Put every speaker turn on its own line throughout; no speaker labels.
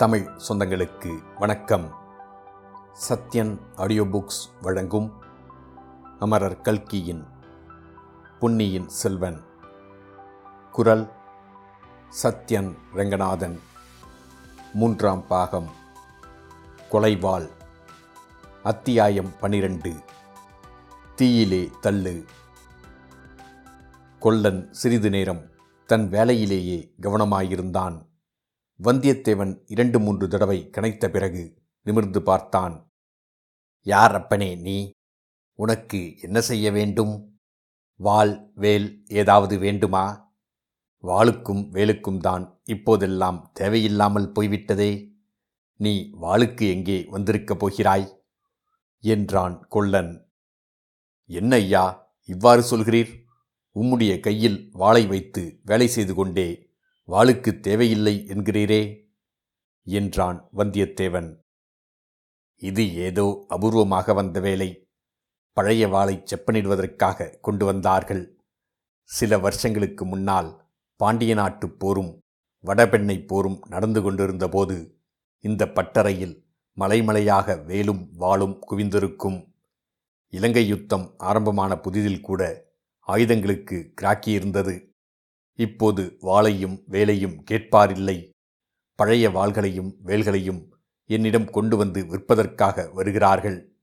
தமிழ் சொந்தங்களுக்கு வணக்கம். Sathyan audio books வழங்கும் அமரர் கல்கியின் பொன்னியின் செல்வன். குரல் சத்யன் ரங்கநாதன். மூன்றாம் பாகம். கொலைவாள். அத்தியாயம் பனிரெண்டு. தீயிலே தள்ளு. கொல்லன் சிறிது நேரம் தன் வேலையிலேயே கவனமாயிருந்தான். வந்தியத்தேவன் இரண்டு மூன்று தடவை கனைத்த பிறகு நிமிர்ந்து பார்த்தான். யார் அப்பனே நீ? உனக்கு என்ன செய்ய வேண்டும்? வாள் வேல் ஏதாவது வேண்டுமா? வாளுக்கும் வேலுக்கும் தான் இப்போதெல்லாம் தேவையில்லாமல் போய்விட்டதே. நீ வாளுக்கு எங்கே வந்திருக்கப் போகிறாய்? என்றான் கொல்லன். என்ன ஐயா இவ்வாறு சொல்கிறீர்? உம்முடைய கையில் வாளை வைத்து வேலை செய்து கொண்டே வாளுக்கு தேவையில்லை என்கிறீரே? என்றான் வந்தியத்தேவன். இது ஏதோ அபூர்வமாக வந்த வேலை. பழைய வாளை செப்பனிடுவதற்காக கொண்டு வந்தார்கள். சில வருஷங்களுக்கு முன்னால் பாண்டிய நாட்டுப் போரும் வடபெண்ணை போரும் நடந்து கொண்டிருந்தபோது இந்த பட்டறையில் மலைமலையாக வேலும் வாளும் குவிந்திருக்கும். இலங்கை யுத்தம் ஆரம்பமான புதிதில் கூட ஆயுதங்களுக்கு கிராக்கி இருந்தது இப்போது வாளையும் வேலையும் கேட்பாரில்லை. பழைய வாள்களையும் வேல்களையும் என்னிடம் கொண்டு வந்து விற்பதற்காக வருகிறார்கள்.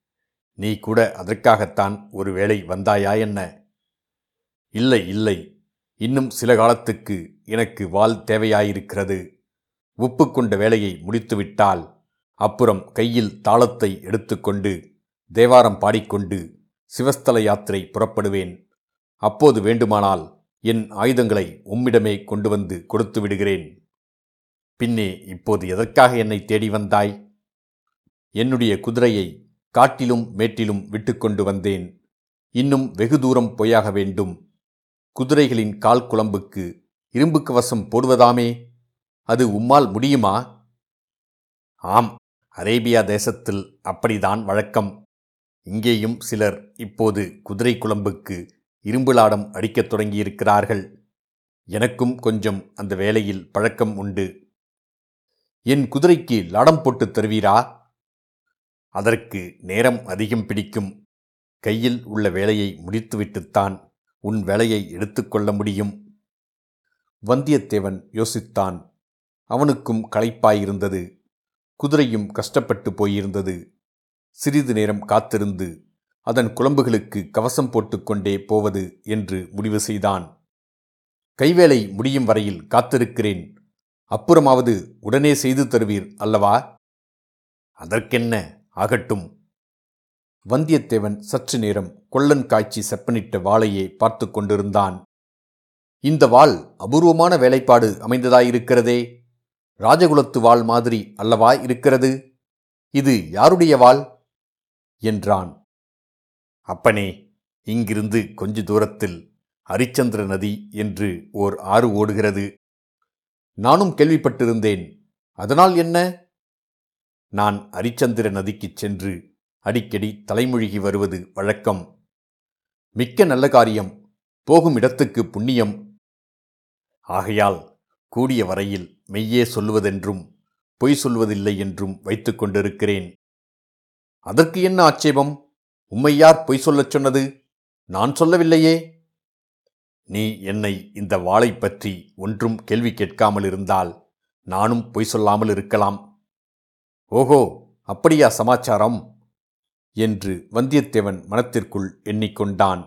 நீ கூட அதற்காகத்தான் ஒரு வேளை வந்தாயா என்ன? இல்லை இல்லை. இன்னும் சில காலத்துக்கு எனக்கு வாள் தேவையாயிருக்கிறது. ஒப்புக்கொண்ட வேலையை முடித்துவிட்டால் அப்புறம் கையில் தாளத்தை எடுத்துக்கொண்டு தேவாரம் பாடிக்கொண்டு சிவஸ்தல யாத்திரை புறப்படுவேன். அப்போது வேண்டுமானால் என் ஆயுதங்களை உம்மிடமே கொண்டு வந்து கொடுத்து விடுகிறேன். பின்னே இப்போது எதற்காக என்னை தேடி வந்தாய்? என்னுடைய குதிரையை காட்டிலும் மேட்டிலும் விட்டுக்கொண்டு வந்தேன். இன்னும் வெகு தூரம் போயாக வேண்டும். குதிரைகளின் கால் குழம்புக்கு இரும்பு கவசம் போடுவதாமே? அது உம்மால் முடியுமா? ஆம் அரேபியா தேசத்தில் அப்படிதான் வழக்கம். இங்கேயும் சிலர் இப்போது குதிரை குழம்புக்கு இரும்பு லாடம் அடிக்கத் தொடங்கியிருக்கிறார்கள். எனக்கும் கொஞ்சம் அந்த வேலையில் பழக்கம் உண்டு. என் குதிரைக்கு லாடம் போட்டு தருவீரா? அதற்கு நேரம் அதிகம் பிடிக்கும். கையில் உள்ள வேலையை முடித்துவிட்டுத்தான் உன் வேலையை எடுத்துக்கொள்ள முடியும். வந்தியத்தேவன் யோசித்தான். அவனுக்கும் களைப்பாயிருந்தது. குதிரையும் கஷ்டப்பட்டு போயிருந்தது. சிறிது நேரம் காத்திருந்து அதன் குழம்புகளுக்கு கவசம் போட்டுக்கொண்டே போவது என்று முடிவு செய்தான். கைவேலை முடியும் வரையில் காத்திருக்கிறேன். அப்புறமாவது உடனே செய்து தருவீர் அல்லவா? அதற்கென்ன? ஆகட்டும். வந்தியத்தேவன் சற்று நேரம் கொள்ளன் காய்ச்சி செப்பனிட்ட வாளையே பார்த்து கொண்டிருந்தான். இந்த வாள் அபூர்வமான வேலைப்பாடு அமைந்ததாயிருக்கிறதே. ராஜகுலத்து வாள் மாதிரி அல்லவா இருக்கிறது? இது யாருடைய வாள்? என்றான். அப்பனே இங்கிருந்து கொஞ்ச தூரத்தில் ஹரிச்சந்திர நதி என்று ஓர் ஆறு ஓடுகிறது. நானும் கேள்விப்பட்டிருந்தேன் அதனால் என்ன? நான் ஹரிச்சந்திர நதிக்குச் சென்று அடிக்கடி தலைமொழிகி வருவது வழக்கம். மிக்க நல்ல காரியம் போகும் இடத்துக்கு புண்ணியம். ஆகையால் கூடிய வரையில் மெய்யே சொல்லுவதென்றும் பொய் சொல்வதில்லை என்றும் வைத்துக்கொண்டிருக்கிறேன் அதற்கு என்ன ஆட்சேபம்? உம்மை யார் பொய் சொல்லச் சொன்னது? நான் சொல்லவில்லையே. நீ என்னை இந்த வாளை பற்றி ஒன்றும் கேள்வி கேட்காமல் இருந்தால் நானும் பொய் சொல்லாமல் இருக்கலாம். ஓஹோ அப்படியா சமாச்சாரம்? என்று வந்தியத்தேவன் மனத்திற்குள் எண்ணிக்கொண்டான்.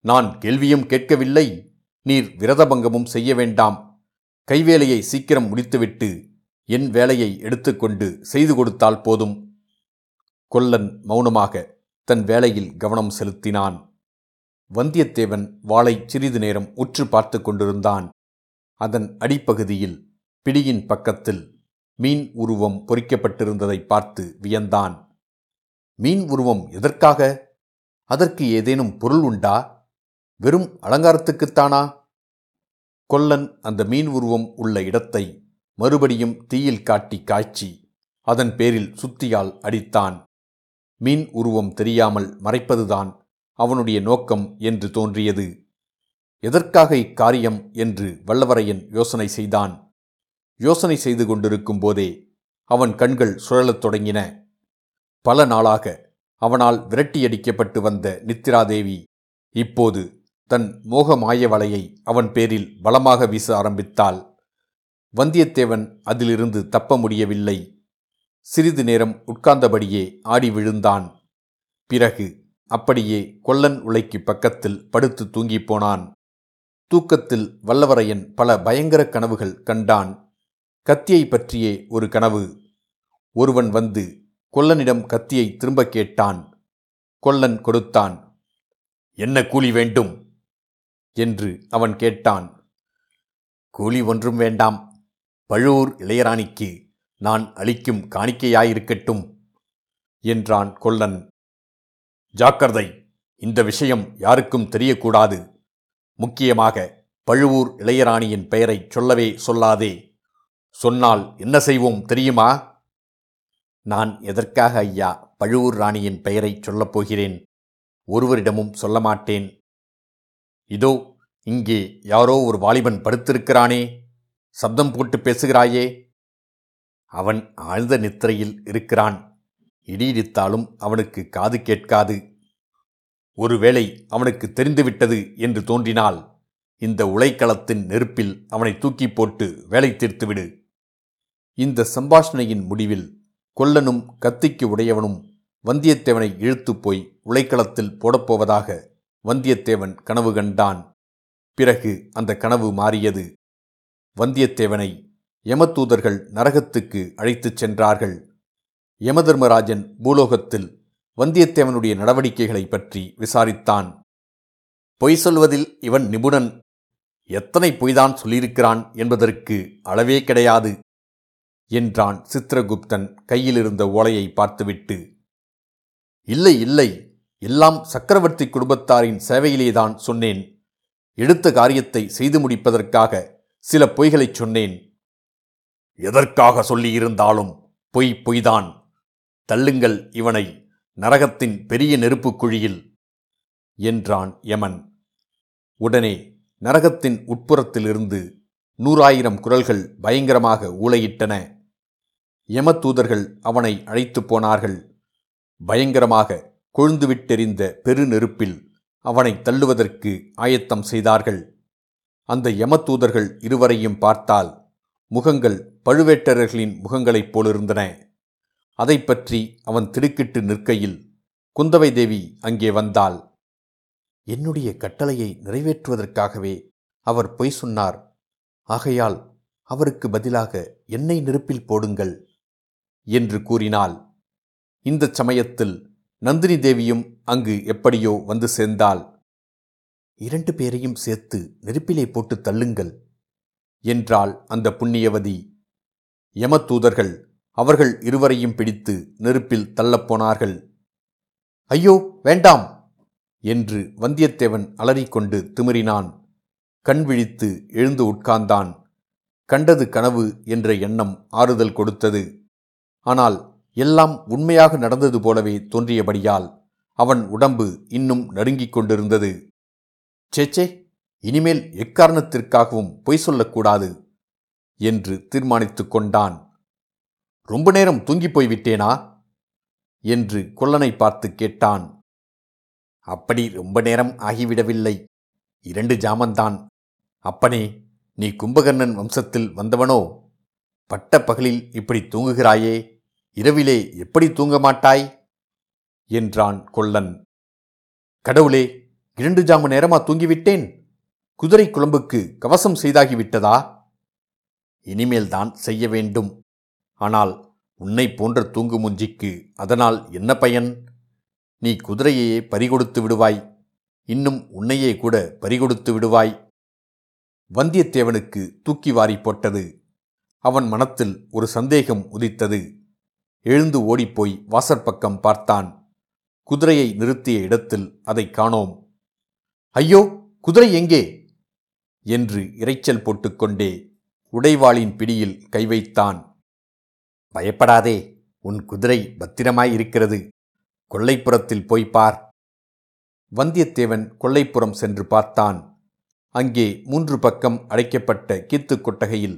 நான் கேள்வியும் கேட்கவில்லை நீர் விரதபங்கமும் செய்ய வேண்டாம். கைவேலையை சீக்கிரம் முடித்துவிட்டு என் வேலையை எடுத்துக்கொண்டு செய்து கொடுத்தால் போதும். கொல்லன் மௌனமாக தன் வேலையில் கவனம் செலுத்தினான். வந்தியத்தேவன் வாளை சிறிது நேரம் உற்று பார்த்து கொண்டிருந்தான். அதன் அடிப்பகுதியில் பிடியின் பக்கத்தில் மீன் உருவம் பொறிக்கப்பட்டிருந்ததை பார்த்து வியந்தான். மீன் உருவம் எதற்காக? அதற்கு ஏதேனும் பொருள் உண்டா? வெறும் அலங்காரத்துக்குத்தானா கொல்லன் அந்த மீன் உருவம் உள்ள இடத்தை மறுபடியும் தீயில் காட்டி காய்ச்சி அதன் பேரில் சுத்தியால் அடித்தான். மீன் உருவம் தெரியாமல் மறைப்பதுதான் அவனுடைய நோக்கம் என்று தோன்றியது. எதற்காக இக்காரியம் என்று வல்லவரையன் யோசனை செய்தான். யோசனை செய்து கொண்டிருக்கும் போதே அவன் கண்கள் சுழலத் தொடங்கின. பல நாளாக அவனால் விரட்டியடிக்கப்பட்டு வந்த நித்திராதேவி இப்போது தன் மோக மாய வலையை அவன் பேரில் பலமாக வீச ஆரம்பித்தாள். வந்தியத்தேவன் அதிலிருந்து தப்ப முடியவில்லை. சிறிது நேரம் உட்கார்ந்தபடியே ஆடி விழுந்தான். பிறகு அப்படியே கொல்லன் உலைக்கு பக்கத்தில் படுத்து தூங்கிப் போனான். தூக்கத்தில் வல்லவரையன் பல பயங்கர கனவுகள் கண்டான். கத்தியை பற்றியே ஒரு கனவு. ஒருவன் வந்து கொல்லனிடம் கத்தியை திரும்பக் கேட்டான். கொல்லன் கொடுத்தான் என்ன கூலி வேண்டும்? என்று அவன் கேட்டான். கூலி ஒன்றும் வேண்டாம். பழுவூர் இளையராணிக்கு நான் அளிக்கும் காணிக்கையாயிருக்கட்டும் என்றான் கொல்லன். ஜாக்கிரதை இந்த விஷயம் யாருக்கும் தெரியக்கூடாது. முக்கியமாக பழுவூர் இளையராணியின் பெயரைச் சொல்லவே சொல்லாதே. சொன்னால் என்ன செய்வோம் தெரியுமா? நான் எதற்காக ஐயா பழுவூர் ராணியின் பெயரைச் சொல்லப் போகிறேன்? ஒருவரிடமும் சொல்ல மாட்டேன். இதோ இங்கே யாரோ ஒரு வாலிபன் படுத்திருக்கிறானே. சப்தம் போட்டு பேசுகிறாயே. அவன் ஆழ்ந்த நித்திரையில் இருக்கிறான். இடியிடித்தாலும் அவனுக்கு காது கேட்காது. ஒருவேளை அவனுக்கு தெரிந்துவிட்டது என்று தோன்றினால் இந்த உலைக்களத்தின் நெருப்பில் அவனை தூக்கி போட்டு வேலை தீர்த்துவிடு. இந்த சம்பாஷணையின் முடிவில் கொல்லனும் கத்திக்கு உடையவனும் வந்தியத்தேவனை இழுத்துப் போய் உலைக்களத்தில் போடப்போவதாக வந்தியத்தேவன் கனவு கண்டான். பிறகு அந்த கனவு மாறியது. வந்தியத்தேவனை யமதூதர்கள் நரகத்துக்கு அழைத்துச் சென்றார்கள். யமதர்மராஜன் பூலோகத்தில் வந்தியத்தேவனுடைய நடவடிக்கைகளை பற்றி விசாரித்தான். பொய் சொல்வதில் இவன் நிபுணன். எத்தனை பொய்தான் சொல்லியிருக்கிறான் என்பதற்கு அளவே கிடையாது என்றான் சித்திரகுப்தன் கையிலிருந்த ஓலையை பார்த்துவிட்டு. இல்லை இல்லை எல்லாம் சக்கரவர்த்தி குடும்பத்தாரின் சேவையிலேதான் சொன்னேன். எடுத்த காரியத்தை செய்து முடிப்பதற்காக சில பொய்களைச் சொன்னேன். எதற்காக சொல்லியிருந்தாலும் பொய் பொய்தான். தள்ளுங்கள் இவனை நரகத்தின் பெரிய நெருப்புக் குழியில் என்றான் யமன். உடனே நரகத்தின் உட்புறத்திலிருந்து நூறாயிரம் குரல்கள் பயங்கரமாக ஊளையிட்டன. யமதூதர்கள் அவனை அழைத்துப் போனார்கள். பயங்கரமாக கொழுந்துவிட்டெறிந்த பெருநெருப்பில் அவனை தள்ளுவதற்கு ஆயத்தம் செய்தார்கள். அந்த யமதூதர்கள் இருவரையும் பார்த்தால் முகங்கள் பழுவேட்டரர்களின் முகங்களைப் போலிருந்தன. அதை பற்றி அவன் திடுக்கிட்டு நிற்கையில் குந்தவை தேவி அங்கே வந்தாள். என்னுடைய கட்டளையை நிறைவேற்றுவதற்காகவே அவர் பொய் சொன்னார். ஆகையால் அவருக்கு பதிலாக என்னை நெருப்பில் போடுங்கள் என்று கூறினாள். இந்த சமயத்தில் நந்தினி தேவியும் அங்கு எப்படியோ வந்து சேர்ந்தாள். இரண்டு பேரையும் சேர்த்து நெருப்பிலே போட்டு தள்ளுங்கள். என்றாள் அந்த புண்ணியவதி. யமதூதர்கள் அவர்கள் இருவரையும் பிடித்து நெருப்பில் தள்ளப்போனார்கள் ஐயோ வேண்டாம்! என்று வந்தியத்தேவன் அலறிக்கொண்டு திமிரினான். கண் விழித்து எழுந்து உட்கார்ந்தான். கண்டது கனவு என்ற எண்ணம் ஆறுதல் கொடுத்தது. ஆனால் எல்லாம் உண்மையாக நடந்தது போலவே தோன்றியபடியால் அவன் உடம்பு இன்னும் நடுங்கிக் கொண்டிருந்தது. சேச்சே இனிமேல் எக்காரணத்திற்காகவும் பொய் சொல்லக்கூடாது என்று தீர்மானித்து கொண்டான். ரொம்ப நேரம் தூங்கிப் போய்விட்டேனா? என்று கொல்லனை பார்த்து கேட்டான். அப்படி ரொம்ப நேரம் ஆகிவிடவில்லை. இரண்டு ஜாமந்தான். அப்பனே நீ கும்பகர்ணன் வம்சத்தில் வந்தவனோ? பட்ட பகலில் இப்படி தூங்குகிறாயே? இரவிலே எப்படி தூங்க மாட்டாய்? என்றான் கொல்லன். கடவுளே இரண்டு ஜாம நேரமா தூங்கிவிட்டேன்? குதிரை குழம்புக்கு கவசம் செய்தாகிவிட்டதா? இனிமேல்தான் செய்ய வேண்டும். ஆனால் உன்னை போன்ற தூங்கு முஞ்சிக்கு அதனால் என்ன பயன்? நீ குதிரையையே பறிகொடுத்து விடுவாய். இன்னும் உன்னையே கூட பறிகொடுத்து விடுவாய். வந்தியத்தேவனுக்கு தூக்கி வாரி போட்டது. அவன் மனத்தில் ஒரு சந்தேகம் உதித்தது. எழுந்து ஓடிப்போய் வாசற்பக்கம் பார்த்தான். குதிரையை நிறுத்திய இடத்தில் அதை காணோம். ஐயோ! குதிரை எங்கே? என்று இரைச்சல் போட்டுக்கொண்டே உடைவாளின் பிடியில் கை வைத்தான். பயப்படாதே உன் குதிரை பத்திரமாய் இருக்கிறது. கொல்லைப்புறத்தில் போய் பார். வந்தியத்தேவன் கொல்லைப்புறம் சென்று பார்த்தான். அங்கே மூன்று பக்கம் அடைக்கப்பட்ட கீத்து கொட்டகையில்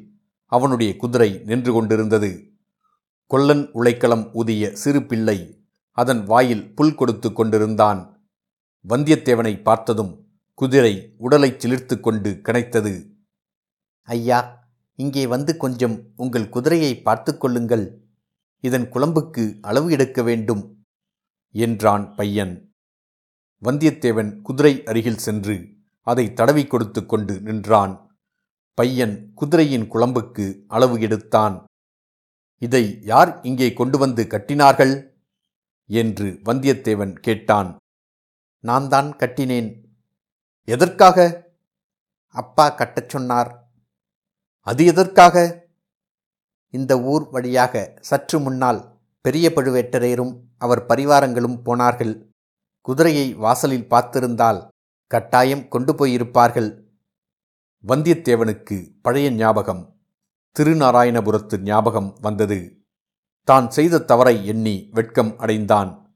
அவனுடைய குதிரை நின்று கொண்டிருந்தது. கொல்லன் உழைக்களம் ஊதிய சிறு பிள்ளை அதன் வாயில் புல் கொடுத்து கொண்டிருந்தான். வந்தியத்தேவனை பார்த்ததும் குதிரை உடலைச் சிலிர்த்து கொண்டு கனைத்தது.
ஐயா இங்கே வந்து கொஞ்சம் உங்கள் குதிரையை பார்த்து கொள்ளுங்கள். இதன் குழம்புக்கு அளவு எடுக்க வேண்டும்
என்றான் பையன். வந்தியத்தேவன் குதிரை அருகில் சென்று அதை தடவி கொடுத்து கொண்டு நின்றான். பையன் குதிரையின் குழம்புக்கு அளவு எடுத்தான். இதை யார் இங்கே கொண்டு வந்து கட்டினார்கள்? என்று வந்தியத்தேவன் கேட்டான்.
நான் தான் கட்டினேன்.
எதற்காக?
அப்பா கட்டச் சொன்னார்.
அது எதற்காக?
இந்த ஊர் வழியாக சற்று முன்னால் பெரிய பழுவேட்டரையரும் அவர் பரிவாரங்களும் போனார்கள். குதிரையை வாசலில் பார்த்திருந்தால் கட்டாயம் கொண்டு போயிருப்பார்கள்.
வந்தியத்தேவனுக்கு பழைய ஞாபகம் திருநாராயணபுரத்து ஞாபகம் வந்தது. தான் செய்த தவறை எண்ணி வெட்கம் அடைந்தான்.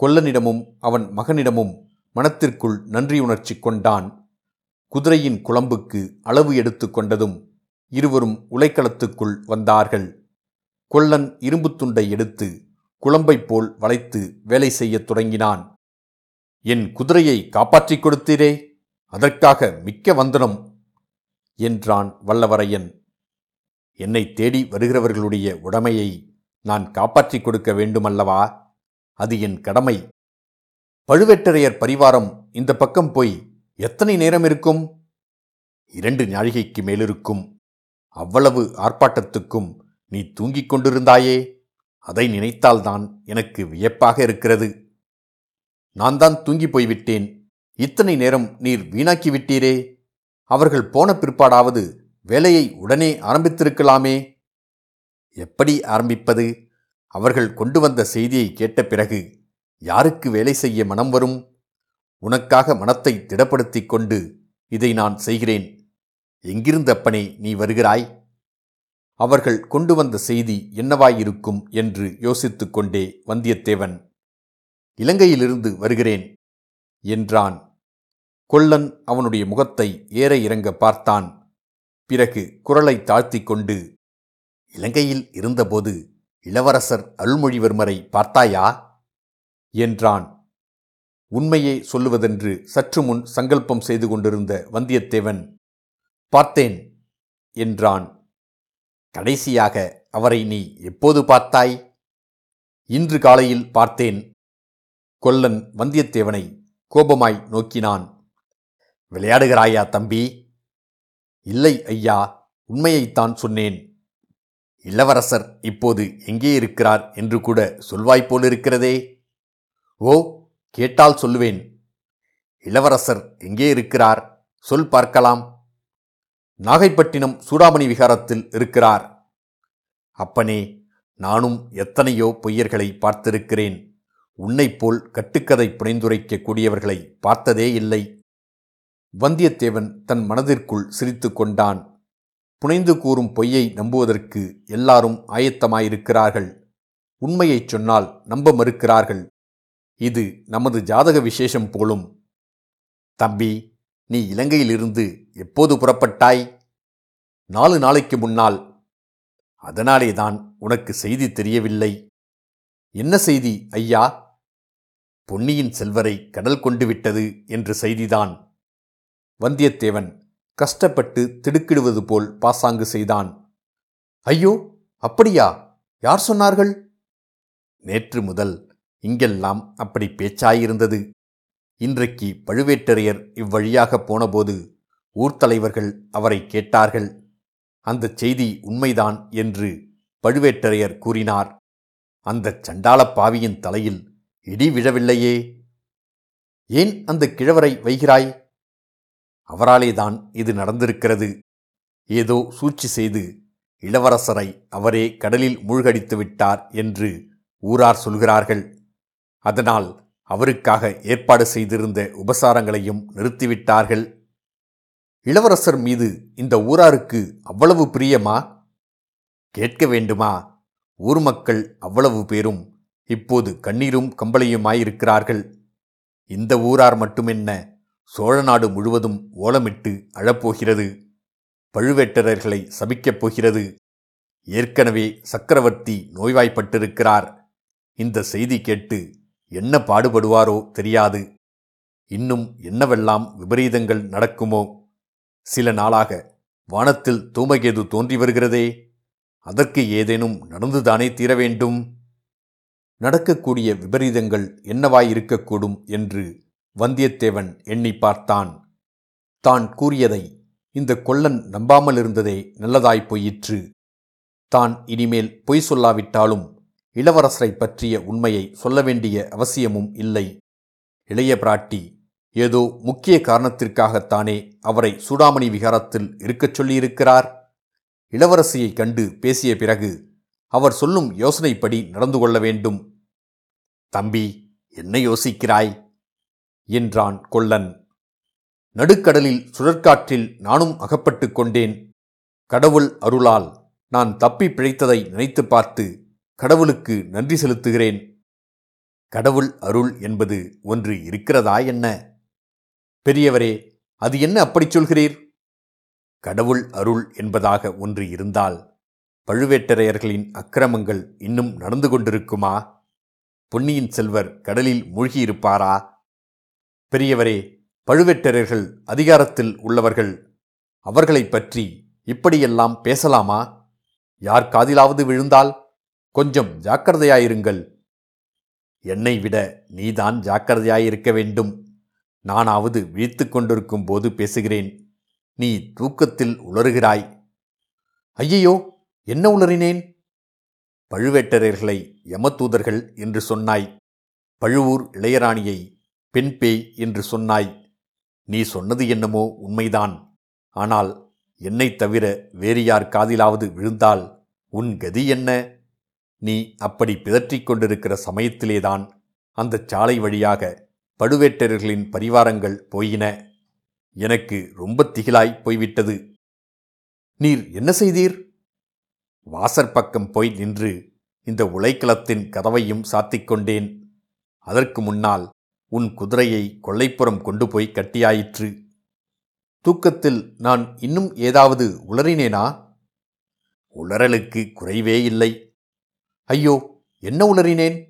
கொல்லனிடமும் அவன் மகனிடமும் மனத்திற்குள் நன்றியுணர்ச்சி கொண்டான். குதிரையின் குழம்புக்கு அளவு எடுத்து கொண்டதும் இருவரும் உலைக்களத்துக்குள் வந்தார்கள். கொல்லன் இரும்புத் துண்டை எடுத்து குழம்பைப் போல் வளைத்து வேலை செய்யத் தொடங்கினான். என் குதிரையை காப்பாற்றிக் கொடுத்தீரே அதற்காக மிக்க வந்தனம் என்றான் வல்லவரையன். என்னை தேடி வருகிறவர்களுடைய உடைமையை நான் காப்பாற்றிக் கொடுக்க வேண்டுமல்லவா? அது என் கடமை. பழுவேட்டரையர் பரிவாரம் இந்த பக்கம் போய் எத்தனை நேரம் இருக்கும்? இரண்டு நாழிகைக்கு மேலிருக்கும். அவ்வளவு ஆர்ப்பாட்டத்துக்கும் நீ தூங்கிக் கொண்டிருந்தாயே? அதை நினைத்தால்தான் எனக்கு வியப்பாக இருக்கிறது. நான் தான் தூங்கி போய்விட்டேன். இத்தனை நேரம் நீர் வீணாக்கி விட்டீரே? அவர்கள் போன பிற்பாடாவது வேலையை உடனே ஆரம்பித்திருக்கலாமே? எப்படி ஆரம்பிப்பது? அவர்கள் கொண்டு வந்த செய்தியை கேட்ட பிறகு யாருக்கு வேலை செய்ய மனம் வரும்? உனக்காக மனத்தை திடப்படுத்திக் கொண்டு இதை நான் செய்கிறேன். எங்கிருந்து அப்பனே நீ வருகிறாய்? அவர்கள் கொண்டு வந்த செய்தி என்னவாயிருக்கும்? என்று யோசித்துக் கொண்டே வந்தியத்தேவன் இலங்கையிலிருந்து வருகிறேன் என்றான். கொல்லன் அவனுடைய முகத்தை ஏற இறங்க பார்த்தான். பிறகு குரலை தாழ்த்திக் கொண்டு இலங்கையில் இருந்தபோது இளவரசர் அருள்மொழிவர்மரை பார்த்தாயா? என்றான். உண்மையை சொல்லுவதென்று சற்று முன் சங்கல்பம் செய்து கொண்டிருந்த வந்தியத்தேவன் பார்த்தேன் என்றான். கடைசியாக அவரை நீ எப்போது பார்த்தாய்? இன்று காலையில் பார்த்தேன். கொல்லன் வந்தியத்தேவனை கோபமாய் நோக்கினான். விளையாடுகிறாயா தம்பி? இல்லை ஐயா உண்மையைத்தான் சொன்னேன். இளவரசர் இப்போது எங்கே இருக்கிறார் என்று கூட சொல்வாய் போலிருக்கிறதே. ஓ கேட்டால் சொல்லுவேன். இளவரசர் எங்கே இருக்கிறார்? சொல் பார்க்கலாம். நாகைப்பட்டினம் சூடாமணி விகாரத்தில் இருக்கிறார். அப்பனே நானும் எத்தனையோ பொய்யர்களை பார்த்திருக்கிறேன். உன்னைப் போல் கட்டுக்கதை புனைந்துரைக்க கூடியவர்களை பார்த்ததே இல்லை. வந்தியத்தேவன் தன் மனதிற்குள் சிரித்து கொண்டான். புனைந்து கூறும் பொய்யை நம்புவதற்கு எல்லாரும் ஆயத்தமாயிருக்கிறார்கள். உண்மையைச் சொன்னால் நம்ப மறுக்கிறார்கள். இது நமது ஜாதக விசேஷம் போலும். தம்பி நீ இலங்கையிலிருந்து எப்போது புறப்பட்டாய்? நாலு நாளைக்கு முன்னால். அதனாலேதான் உனக்கு செய்தி தெரியவில்லை. என்ன செய்தி ஐயா? பொன்னியின் செல்வரை கடல் கொண்டு விட்டது என்று செய்திதான். வந்தியத்தேவன் கஷ்டப்பட்டு திடுக்கிடுவது போல் பாசாங்கு செய்தான். ஐயோ அப்படியா? யார் சொன்னார்கள்? நேற்று முதல் இங்கெல்லாம் அப்படி பேச்சாயிருந்தது. இன்றைக்கு பழுவேட்டரையர் இவ்வழியாக போனபோது ஊர்த்தலைவர்கள் அவரை கேட்டார்கள். அந்தச் செய்தி உண்மைதான் என்று பழுவேட்டரையர் கூறினார். அந்த சண்டாளப் பாவியின் தலையில் இடி விழவில்லையே. ஏன் அந்த கிழவரை வைகிறாய்? அவராலேதான் இது நடந்திருக்கிறது. ஏதோ சூழ்ச்சி செய்து இளவரசரை அவரே கடலில் மூழ்கடித்து விட்டார் என்று ஊரார் சொல்கிறார்கள். அதனால் அவருக்காக ஏற்பாடு செய்திருந்த உபசாரங்களையும் நிறுத்திவிட்டார்கள். இளவரசர் மீது இந்த ஊராருக்கு அவ்வளவு பிரியமா? கேட்க வேண்டுமா? ஊர் மக்கள் அவ்வளவு பேரும் இப்போது கண்ணீரும் கம்பளையுமாயிருக்கிறார்கள். இந்த ஊரார் மட்டுமென்ன சோழ நாடு முழுவதும் ஓலமிட்டு அழப்போகிறது. பழுவேட்டரர்களை சபிக்கப் போகிறது. ஏற்கனவே சக்கரவர்த்தி நோய்வாய்ப்பட்டிருக்கிறார். இந்த செய்தி கேட்டு என்ன பாடுபடுவாரோ தெரியாது. இன்னும் என்னவெல்லாம் விபரீதங்கள் நடக்குமோ? சில நாளாக வானத்தில் தூமகேது தோன்றி வருகிறதே. அதற்கு ஏதேனும் நடந்துதானே தீர வேண்டும்? நடக்கக்கூடிய விபரீதங்கள் என்னவாயிருக்கக்கூடும் என்று வந்தியத்தேவன் எண்ணி பார்த்தான். தான் கூறியதை இந்த கொல்லன் நம்பாமல் இருந்ததே நல்லதாய்ப் போயிற்று. தான் இனிமேல் பொய் சொல்லாவிட்டாலும் இளவரசரை பற்றிய உண்மையை சொல்ல வேண்டிய அவசியமும் இல்லை. இளைய பிராட்டி ஏதோ முக்கிய காரணத்திற்காகத்தானே அவரை சூடாமணி விகாரத்தில் இருக்கச் சொல்லியிருக்கிறார்? இளவரசியைக் கண்டு பேசிய பிறகு அவர் சொல்லும் யோசனைப்படி நடந்து கொள்ள வேண்டும். தம்பி என்ன யோசிக்கிறாய்? என்றான் கொல்லன். நடுக்கடலில் சுழற்காற்றில் நானும் அகப்பட்டுக் கொண்டேன். கடவுள் அருளால் நான் தப்பி பிழைத்ததை நினைத்து பார்த்து கடவுளுக்கு நன்றி செலுத்துகிறேன். கடவுள் அருள் என்பது ஒன்று இருக்கிறதா என்ன? பெரியவரே அது என்ன அப்படிச் சொல்கிறீர்? கடவுள் அருள் என்பதாக ஒன்று இருந்தால் பழுவேட்டரையர்களின் அக்கிரமங்கள் இன்னும் நடந்து கொண்டிருக்குமா? பொன்னியின் செல்வர் கடலில் மூழ்கியிருப்பாரா? பெரியவரே பழுவேட்டரையர்கள் அதிகாரத்தில் உள்ளவர்கள் அவர்களைப் பற்றி இப்படியெல்லாம் பேசலாமா? யார் காதிலாவது விழுந்தால்? கொஞ்சம் ஜாக்கிரதையாயிருங்கள். என்னை விட நீதான் ஜாக்கிரதையாயிருக்க வேண்டும். நானாவது விழித்து கொண்டிருக்கும் போது பேசுகிறேன். நீ தூக்கத்தில் உளறுகிறாய் ஐயையோ என்ன உளறினேன்? பழுவேட்டரையர்களை யமதூதர்கள் என்று சொன்னாய். பழுவூர் இளையராணியை பெண் பேய் என்று சொன்னாய். நீ சொன்னது என்னமோ உண்மைதான். ஆனால் என்னைத் தவிர வேறு யார் காதிலாவது விழுந்தால் உன் கதி என்ன? நீ அப்படி பிதற்றிக் கொண்டிருக்கிற சமயத்திலேதான் அந்தச் சாலை வழியாக பழுவேட்டரர்களின் பரிவாரங்கள் போயின. எனக்கு ரொம்ப திகிலாய் போய்விட்டது. நீர் என்ன செய்தீர்? வாசற்பக்கம் போய் நின்று இந்த உலைக்களத்தின் கதவையும் சாத்திக் கொண்டேன். அதற்கு முன்னால் உன் குதிரையை கொள்ளைப்புறம் கொண்டு போய் கட்டியாயிற்று. தூக்கத்தில் நான் இன்னும் ஏதாவது உளறினேனா? உளறலுக்கு குறைவே இல்லை. ஐயோ என்ன உளறினேன்?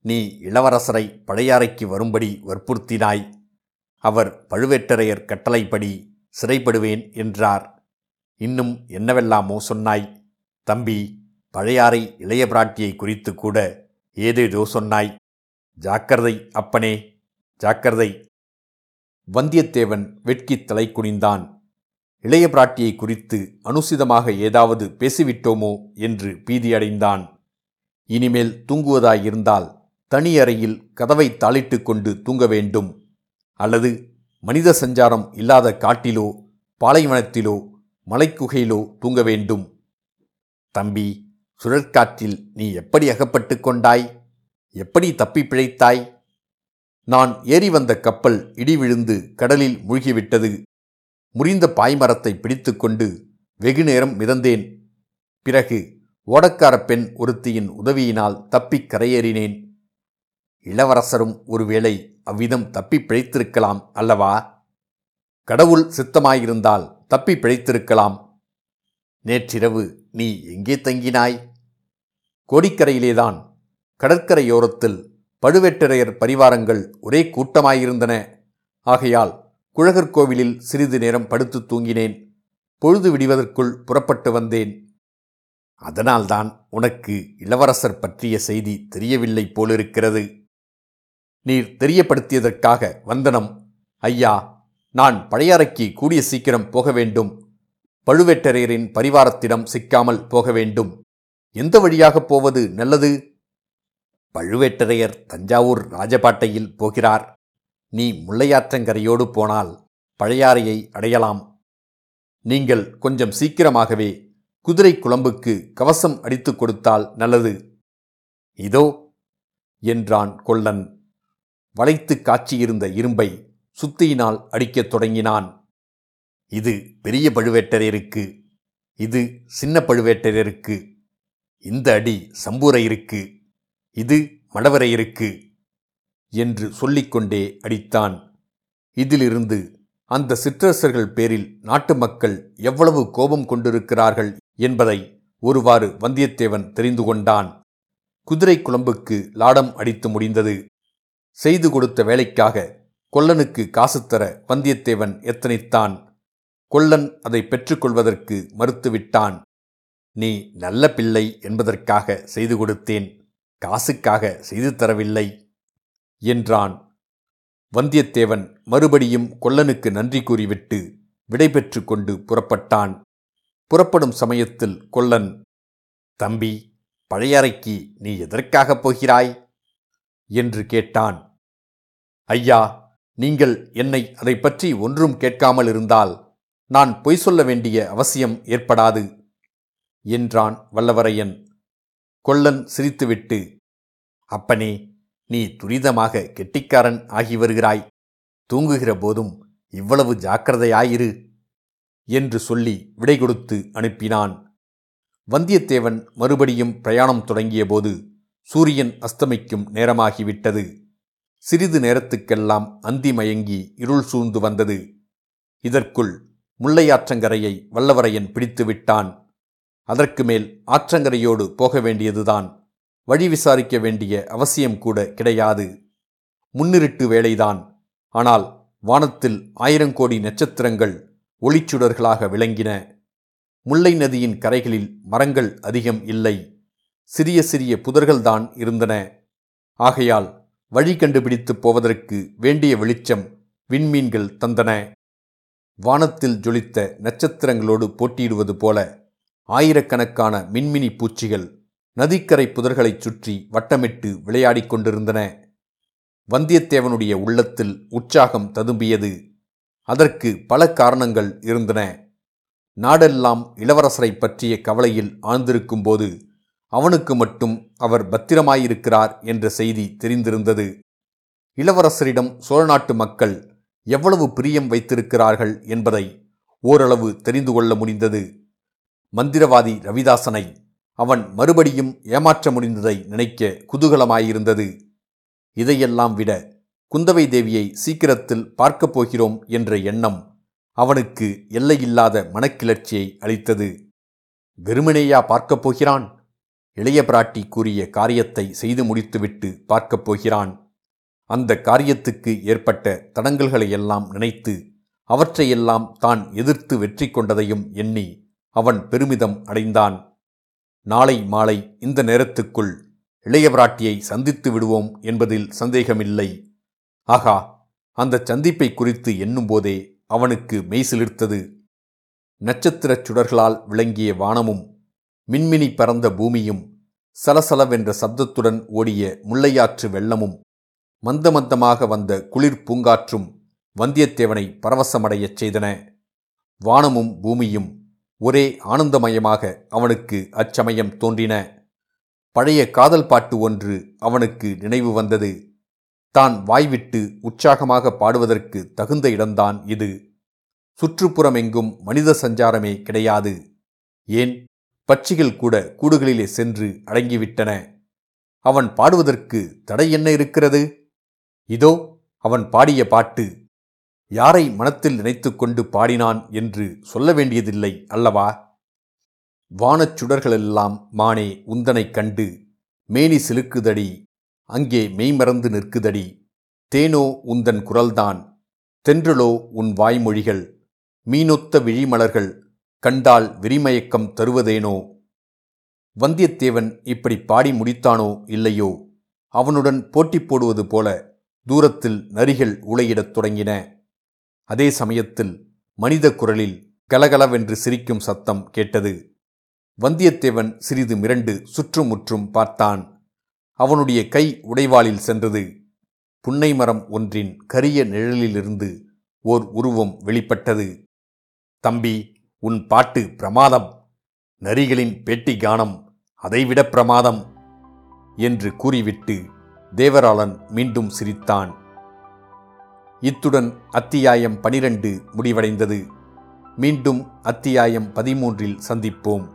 நீ இளவரசரை பழையாறைக்கு வரும்படி வற்புறுத்தினாய். அவர் பழுவேட்டரையர் கட்டளைப்படி சிறைப்படுவேன் என்றார். இன்னும் என்னவெல்லாமோ சொன்னாய். தம்பி பழையாறை இளைய பிராட்டியை குறித்து கூட ஏதேதோ சொன்னாய். ஜாக்கிரதை அப்பனே ஜாக்கிரதை. வந்தியத்தேவன் வெட்கித் தலை குனிந்தான். இளைய பிராட்டியை குறித்து அனுசிதமாக ஏதாவது பேசிவிட்டோமோ என்று பீதியடைந்தான். இனிமேல் தூங்குவதாயிருந்தால் தனி அறையில் கதவை தாளிட்டு கொண்டு தூங்க வேண்டும். அல்லது மனித சஞ்சாரம் இல்லாத காட்டிலோ பாலைவனத்திலோ மலைக்குகையிலோ தூங்க வேண்டும். தம்பி சுழற்காற்றில் நீ எப்படி அகப்பட்டு கொண்டாய்? எப்படி தப்பி பிழைத்தாய்? நான் ஏறி வந்த கப்பல் இடி விழுந்து கடலில் மூழ்கிவிட்டது. முறிந்த பாய்மரத்தை பிடித்துக்கொண்டு வெகுநேரம் மிதந்தேன். பிறகு ஓடக்கார பெண் ஒருத்தியின் உதவியினால் தப்பிக் கரையேறினேன். இளவரசரும் ஒருவேளை அவ்விதம் தப்பி பிழைத்திருக்கலாம் அல்லவா? கடவுள் சித்தமாயிருந்தால் தப்பி பிழைத்திருக்கலாம். நேற்றிரவு நீ எங்கே தங்கினாய்? கோடிக்கரையிலேதான். கடற்கரையோரத்தில் பழுவேட்டரையர் பரிவாரங்கள் ஒரே கூட்டமாயிருந்தன. ஆகையால் குழகர் கோவிலில் சிறிது நேரம் படுத்து தூங்கினேன். பொழுது விடிவதற்குள் புறப்பட்டு வந்தேன். அதனால்தான் உனக்கு இளவரசர் பற்றிய செய்தி தெரியவில்லை போலிருக்கிறது. நீர் தெரியப்படுத்தியதற்காக வந்தனம் ஐயா நான் பழையாறைக்கு கூடிய சீக்கிரம் போக வேண்டும். பழுவேட்டரையரின் பரிவாரத்திடம் சிக்காமல் போக வேண்டும். எந்த வழியாகப் போவது நல்லது? பழுவேட்டரையர் தஞ்சாவூர் ராஜபாட்டையில் போகிறார். நீ முல்லையாற்றங்கரையோடு போனால் பழையாறையை அடையலாம். நீங்கள் கொஞ்சம் சீக்கிரமாகவே குதிரை குழம்புக்கு கவசம் அடித்துக் கொடுத்தால் நல்லது. இதோ என்றான் கொல்லன். வளைத்து காட்சியிருந்த இரும்பை சுத்தியினால் அடிக்கத் தொடங்கினான். இது பெரிய பழுவேட்டரையருக்கு இது சின்ன பழுவேட்டரையருக்கு இந்த அடி சம்பூரையருக்கு இது மடவரையருக்கு என்று சொல்லிக்கொண்டே அடித்தான். இதிலிருந்து அந்த சிற்றரசர்கள் பேரில் நாட்டு மக்கள் எவ்வளவு கோபம் கொண்டிருக்கிறார்கள் என்பதை ஒருவாறு வந்தியத்தேவன் தெரிந்து கொண்டான். குதிரை குழம்புக்கு லாடம் அடித்து முடிந்தது. செய்து கொடுத்த வேலைக்காக கொல்லனுக்கு காசு தர வந்தியத்தேவன் எத்தனைத்தான். கொல்லன் அதை பெற்றுக்கொள்வதற்கு மறுத்துவிட்டான். நீ நல்ல பிள்ளை என்பதற்காக செய்து கொடுத்தேன். காசுக்காக செய்து தரவில்லை என்றான். வந்தியத்தேவன் மறுபடியும் கொல்லனுக்கு நன்றி கூறிவிட்டு விடைபெற்று கொண்டு புறப்பட்டான். புறப்படும் சமயத்தில் கொல்லன் தம்பி பழையறைக்கு நீ எதற்காகப் போகிறாய்? என்று கேட்டான். ஐயா நீங்கள் என்னை அதை பற்றி ஒன்றும் கேட்காமல் இருந்தால் நான் பொய் சொல்ல வேண்டிய அவசியம் ஏற்படாது என்றான் வல்லவரையன். கொல்லன் சிரித்துவிட்டு அப்பனே நீ துரிதமாக கெட்டிக்காரன் ஆகி வருகிறாய். தூங்குகிற போதும் இவ்வளவு ஜாக்கிரதையாயிரு என்று சொல்லி விடை கொடுத்து அனுப்பினான். வந்தியத்தேவன் மறுபடியும் பிரயாணம் தொடங்கியபோது சூரியன் அஸ்தமிக்கும் நேரமாகிவிட்டது. சிறிது நேரத்துக்கெல்லாம் அந்தி மயங்கி இருள் சூழ்ந்து வந்தது. இதற்குள் முல்லையாற்றங்கரையை வல்லவரையன் பிடித்து விட்டான் அதற்கு மேல் ஆற்றங்கரையோடு போக வேண்டியதுதான். வழி விசாரிக்க வேண்டிய அவசியம் கூட கிடையாது. முன்னிருட்டு வேலைதான். ஆனால் வானத்தில் ஆயிரங்கோடி நட்சத்திரங்கள் ஒளிச்சுடர்களாக விளங்கின. முல்லை நதியின் கரைகளில் மரங்கள் அதிகம் இல்லை. சிறிய சிறிய புதர்கள்தான் இருந்தன. ஆகையால் வழி கண்டுபிடித்துப் போவதற்கு வேண்டிய வெளிச்சம் விண்மீன்கள் தந்தன. வானத்தில் ஜொலித்த நட்சத்திரங்களோடு போட்டியிடுவது போல ஆயிரக்கணக்கான மின்மினி பூச்சிகள் நதிக்கரை புதர்களைச் சுற்றி வட்டமிட்டு விளையாடிக் கொண்டிருந்தன. வந்தியத்தேவனுடைய உள்ளத்தில் உற்சாகம் ததும்பியது. அதற்கு பல காரணங்கள் இருந்தன. நாடெல்லாம் இளவரசரை பற்றிய கவலையில் ஆழ்ந்திருக்கும்போது அவனுக்கு மட்டும் அவர் பத்திரமாயிருக்கிறார் என்ற செய்தி தெரிந்திருந்தது. இளவரசரிடம் சோழ நாட்டு மக்கள் எவ்வளவு பிரியம் வைத்திருக்கிறார்கள் என்பதை ஓரளவு தெரிந்து கொள்ள முடிந்தது. மந்திரவாதி ரவிதாசனை அவன் மறுபடியும் ஏமாற்ற முடிந்ததை நினைக்க குதூகலமாயிருந்தது. இதையெல்லாம் விட குந்தவை தேவியை சீக்கிரத்தில் பார்க்கப் போகிறோம் என்ற எண்ணம் அவனுக்கு எல்லையில்லாத மனக்கிளர்ச்சியை அளித்தது. வெறுமனேயா பார்க்கப் போகிறான்? இளைய பிராட்டி கூறிய காரியத்தை செய்து முடித்துவிட்டு பார்க்கப் போகிறான். அந்த காரியத்துக்கு ஏற்பட்ட தடங்கல்களையெல்லாம் நினைத்து அவற்றையெல்லாம் தான் எதிர்த்து வெற்றி கொண்டதையும் எண்ணி அவன் பெருமிதம் அடைந்தான். நாளை மாலை இந்த நேரத்துக்குள் இளைய பிராட்டியை சந்தித்து விடுவோம் என்பதில் சந்தேகமில்லை. ஆகா அந்த சந்திப்பை குறித்து எண்ணும்போதே அவனுக்கு மெய்சிலிர்த்தது நட்சத்திரச் சுடர்களால் விளங்கிய வானமும் மின்மினி பறந்த பூமியும் சலசலவென்ற சப்தத்துடன் ஓடிய முல்லையாற்று வெள்ளமும் மந்த மந்தமாக வந்த குளிர் பூங்காற்றும் வந்தியத்தேவனை பரவசமடையச் செய்தன. வானமும் பூமியும் ஒரே ஆனந்தமயமாக அவனுக்கு அச்சமயம் தோன்றின. பழைய காதல் பாட்டு ஒன்று அவனுக்கு நினைவு வந்தது. தான் வாய்விட்டு உற்சாகமாக பாடுவதற்கு தகுந்த இடம்தான் இது. சுற்றுப்புறமெங்கும் மனித சஞ்சாரமே கிடையாது. ஏன்? பட்சிகள் கூட கூடுகளிலே சென்று அடங்கிவிட்டன. அவன் பாடுவதற்கு தடை என்ன இருக்கிறது? இதோ அவன் பாடிய பாட்டு யாரை மனத்தில் நினைத்துக்கொண்டு பாடினான் என்று சொல்ல வேண்டியதில்லை அல்லவா? வானச் சுடர்களெல்லாம் மானே உந்தனைக் கண்டு மேனி சிலுக்குதடி அங்கே மெய்மறந்து நிற்குதடி. தேனோ உந்தன் குரல்தான். தென்றலோ உன் வாய்மொழிகள். மீனொத்த விழிமலர்கள் கண்டால் விரிமயக்கம் தருவதேனோ? வந்தியத்தேவன் இப்படி பாடி முடித்தானோ இல்லையோ? அவனுடன் போட்டி போடுவது போல தூரத்தில் நரிகள் உளையிடத் தொடங்கின. அதே சமயத்தில் மனித குரலில் கலகலவென்று சிரிக்கும் சத்தம் கேட்டது. வந்தியத்தேவன் சிறிது மிரண்டு சுற்றுமுற்றும் பார்த்தான். அவனுடைய கை உடைவாளில் சென்றது. புன்னை மரம் ஒன்றின் கரிய நிழலிலிருந்து ஓர் உருவம் வெளிப்பட்டது. தம்பி உன் பாட்டு பிரமாதம். நரிகளின் பேட்டி கானம். அதைவிட பிரமாதம் என்று கூறிவிட்டு தேவராளன் மீண்டும் சிரித்தான். இத்துடன் அத்தியாயம் பனிரெண்டு முடிவடைந்தது. மீண்டும் அத்தியாயம் பதிமூன்றில் சந்திப்போம்.